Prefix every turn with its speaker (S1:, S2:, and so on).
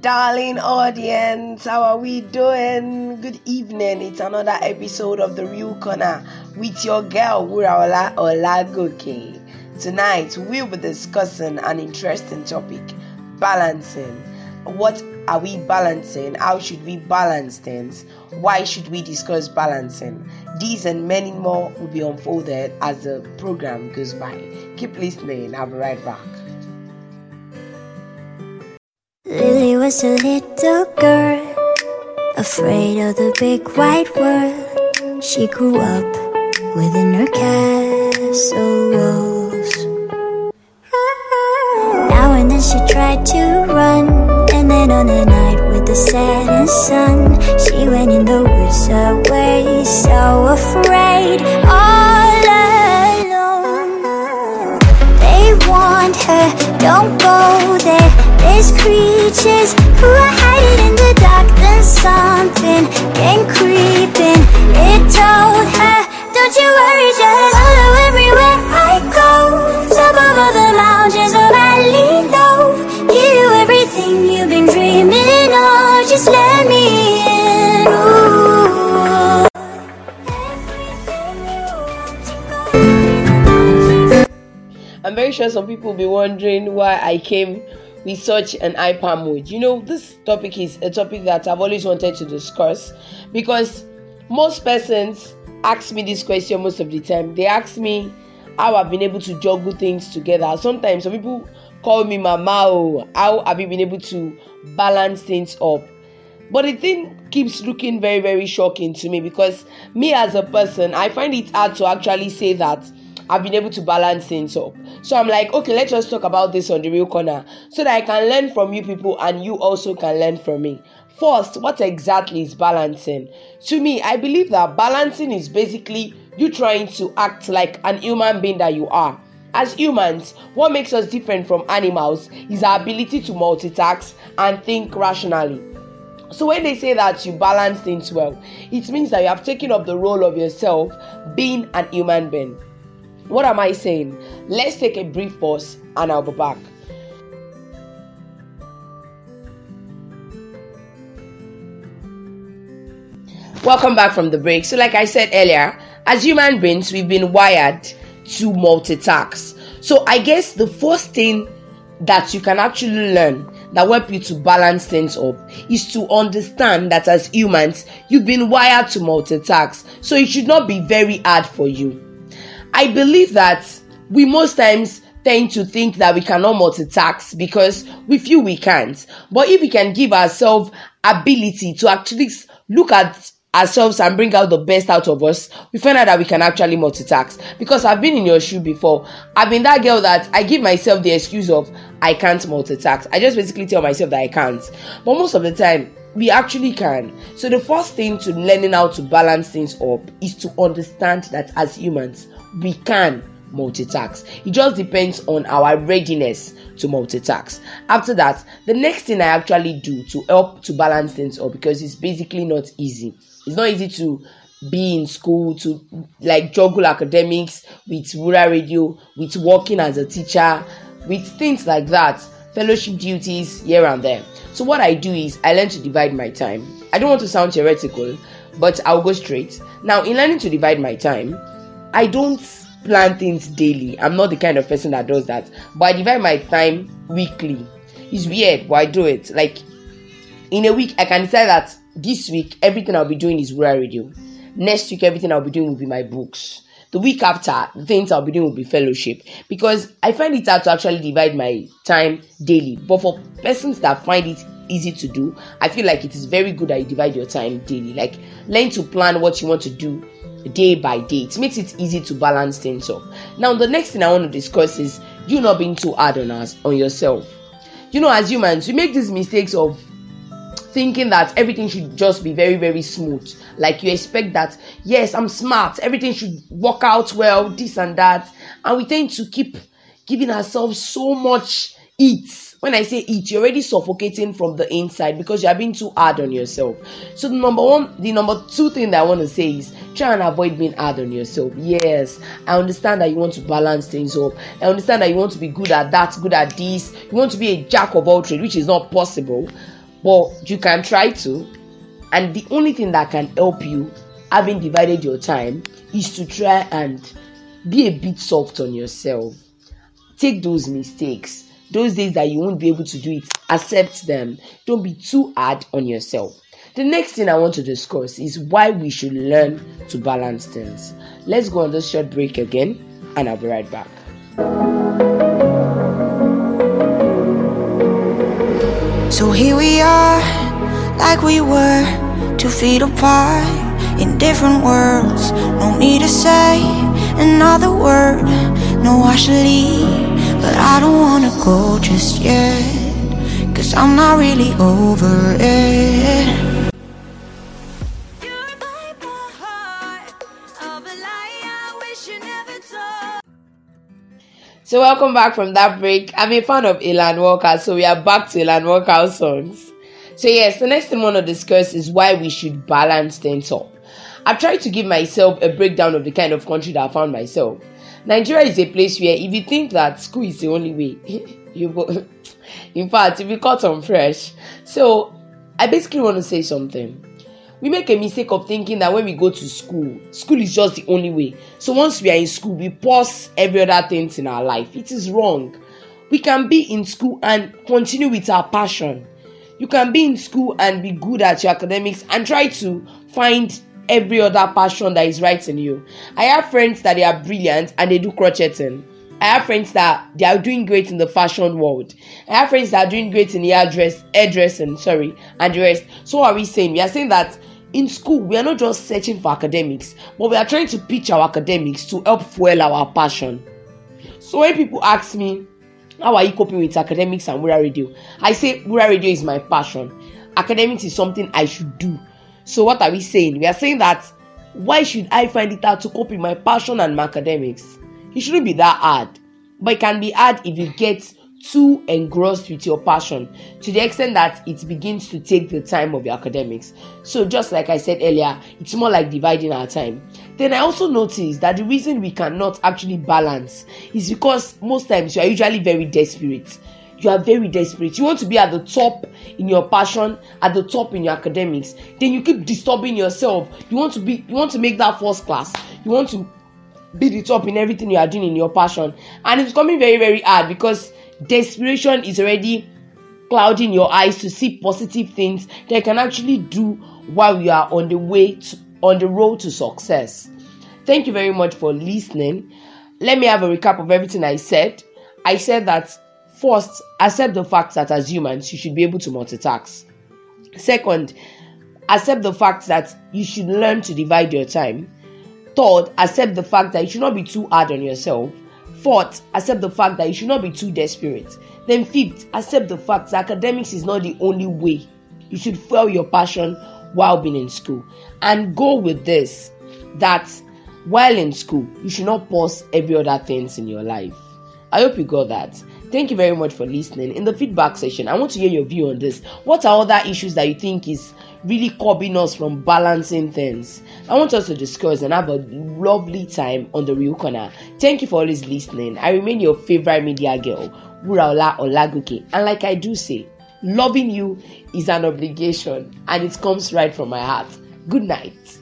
S1: Darling audience, how are we doing? Good evening. It's another episode of The Real Corner with your girl, Wuraola Olagoke. Tonight, we'll be discussing an interesting topic balancing. What are we balancing? How should we balance things? Why should we discuss balancing? These and many more will be unfolded as the program goes by. Keep listening. I'll be right back.
S2: Lily was a little girl, afraid of the big white world. She grew up within her castle walls. Now and then she tried to run, and then on a night with the setting sun, she went in the Creatures who are hiding in the dark. Then something came creeping. It told her, Don't you worry, just follow everywhere I go. Top of all the mountains of low. Give you everything you've been dreaming of. Just let me in. Ooh.
S1: I'm very sure some people will be wondering why I came with such an hyper mood. You know, this topic is a topic that I've always wanted to discuss because most persons ask me this question most of the time. They ask me how I've been able to juggle things together. Sometimes some people call me mama, how have you been able to balance things up? But the thing keeps looking very, very shocking to me because me as a person, I find it hard to actually say that I've been able to balance things up. So I'm like, okay, let's just talk about this on the real corner so that I can learn from you people and you also can learn from me. First, what exactly is balancing? To me, I believe that balancing is basically you trying to act like an human being that you are. As humans, what makes us different from animals is our ability to multitask and think rationally. So when they say that you balance things well, it means that you have taken up the role of yourself being an human being. What am I saying? Let's take a brief pause and I'll be back. Welcome back from the break. So, like I said earlier, as human beings, we've been wired to multitask. So, I guess the first thing that you can actually learn that will help you to balance things up is to understand that as humans, you've been wired to multitask. So, it should not be very hard for you. I believe that we most times tend to think that we cannot multitask because we feel we can't. But if we can give ourselves ability to actually look at ourselves and bring out the best out of us, we find out that we can actually multitask. Because I've been in your shoe before. I've been that girl that I give myself the excuse of I can't multitask. I just basically tell myself that I can't. But most of the time, we actually can. So the first thing to learning how to balance things up is to understand that as humans, we can multitask. It just depends on our readiness to multitask. After that, the next thing I actually do to help to balance things up because it's basically not easy. It's not easy to be in school to like juggle academics with Wura Radio, with working as a teacher, with things like that, fellowship duties here and there. So what I do is I learn to divide my time. I don't want to sound theoretical, but I'll go straight. Now, in learning to divide my time, I don't plan things daily. I'm not the kind of person that does that. But I divide my time weekly. It's weird, but I do it. Like in a week, I can decide that this week everything I'll be doing is Wura Radio. Next week, everything I'll be doing will be my books. The week after, the things I'll be doing will be fellowship. Because I find it hard to actually divide my time daily. But for persons that find it easy to do, I feel like it is very good that you divide your time daily. Like learn to plan what you want to do day by day. It makes it easy to balance things up. Now, the next thing I want to discuss is you not being too hard on us on yourself. You know, as humans, we make these mistakes of thinking that everything should just be very, very smooth. Like you expect that, yes, I'm smart, everything should work out well, this and that. And we tend to keep giving ourselves so much eats when I say eat, you're already suffocating from the inside because you are being too hard on yourself. So the number one, the number two thing that I want to say is try and avoid being hard on yourself. Yes, I understand that you want to balance things up. I understand that you want to be good at that, good at this. You want to be a jack of all trades, which is not possible. But you can try to. And the only thing that can help you, having divided your time, is to try and be a bit soft on yourself. Take those mistakes, those days that you won't be able to do it, accept them. Don't be too hard on yourself. The next thing I want to discuss is why we should learn to balance things. Let's go on this short break again, and I'll be right back.
S2: So here we are, like we were, two feet apart in different worlds. No need to say another word. No, I should leave, but I don't wanna go just yet. Cause I'm not really over it.
S1: So welcome back from that break. I'm a fan of Alan Walker, so we are back to Alan Walker songs. So yes, the next thing I want to discuss is why we should balance things up. I've tried to give myself a breakdown of the kind of country that I found myself. Nigeria is a place where if you think that school is the only way, you go. In fact, if you cut on fresh. So I basically want to say something we make a mistake of thinking that when we go to school, school is just the only way. So once we are in school, we pause every other things in our life. It is wrong. We can be in school and continue with our passion. You can be in school and be good at your academics and try to find every other passion that is right in you. I have friends that they are brilliant and they do crocheting. I have friends that they are doing great in the fashion world. I have friends that are doing great in the hairdress, hairdressing, sorry, and the rest. So what are we saying? We are saying that in school we are not just searching for academics but we are trying to pitch our academics to help fuel our passion so when people ask me how are you coping with academics and Wura Radio I say Wura Radio is my passion academics is something I should do so what are we saying we are saying that why should I find it hard to cope with my passion and my academics it shouldn't be that hard but it can be hard if you get too engrossed with your passion to the extent that it begins to take the time of your academics. So, just like I said earlier, it's more like dividing our time. Then I also noticed that the reason we cannot actually balance is because most times you are usually very desperate. You are very desperate. You want to be at the top in your passion, at the top in your academics. Then you keep disturbing yourself. You want to be, you want to make that first class. You want to be it up in everything you are doing in your passion, and it's coming very, very hard because desperation is already clouding your eyes to see positive things that you can actually do while you are on the way to, on the road to success. Thank you very much for listening. Let me have a recap of everything I said. I said that first, accept the fact that as humans you should be able to multitask. Second, accept the fact that you should learn to divide your time. Third, accept the fact that you should not be too hard on yourself. Fourth, accept the fact that you should not be too desperate. Then, fifth, accept the fact that academics is not the only way. You should fuel your passion while being in school. And go with this that while in school, you should not pause every other things in your life. I hope you got that. Thank you very much for listening. In the feedback session, I want to hear your view on this. What are other issues that you think is really curbing us from balancing things. I want us to discuss and have a lovely time on the Real Corner. Thank you for always listening. I remain your favorite media girl, Wuraola Olagoke. And like I do say, loving you is an obligation and it comes right from my heart. Good night.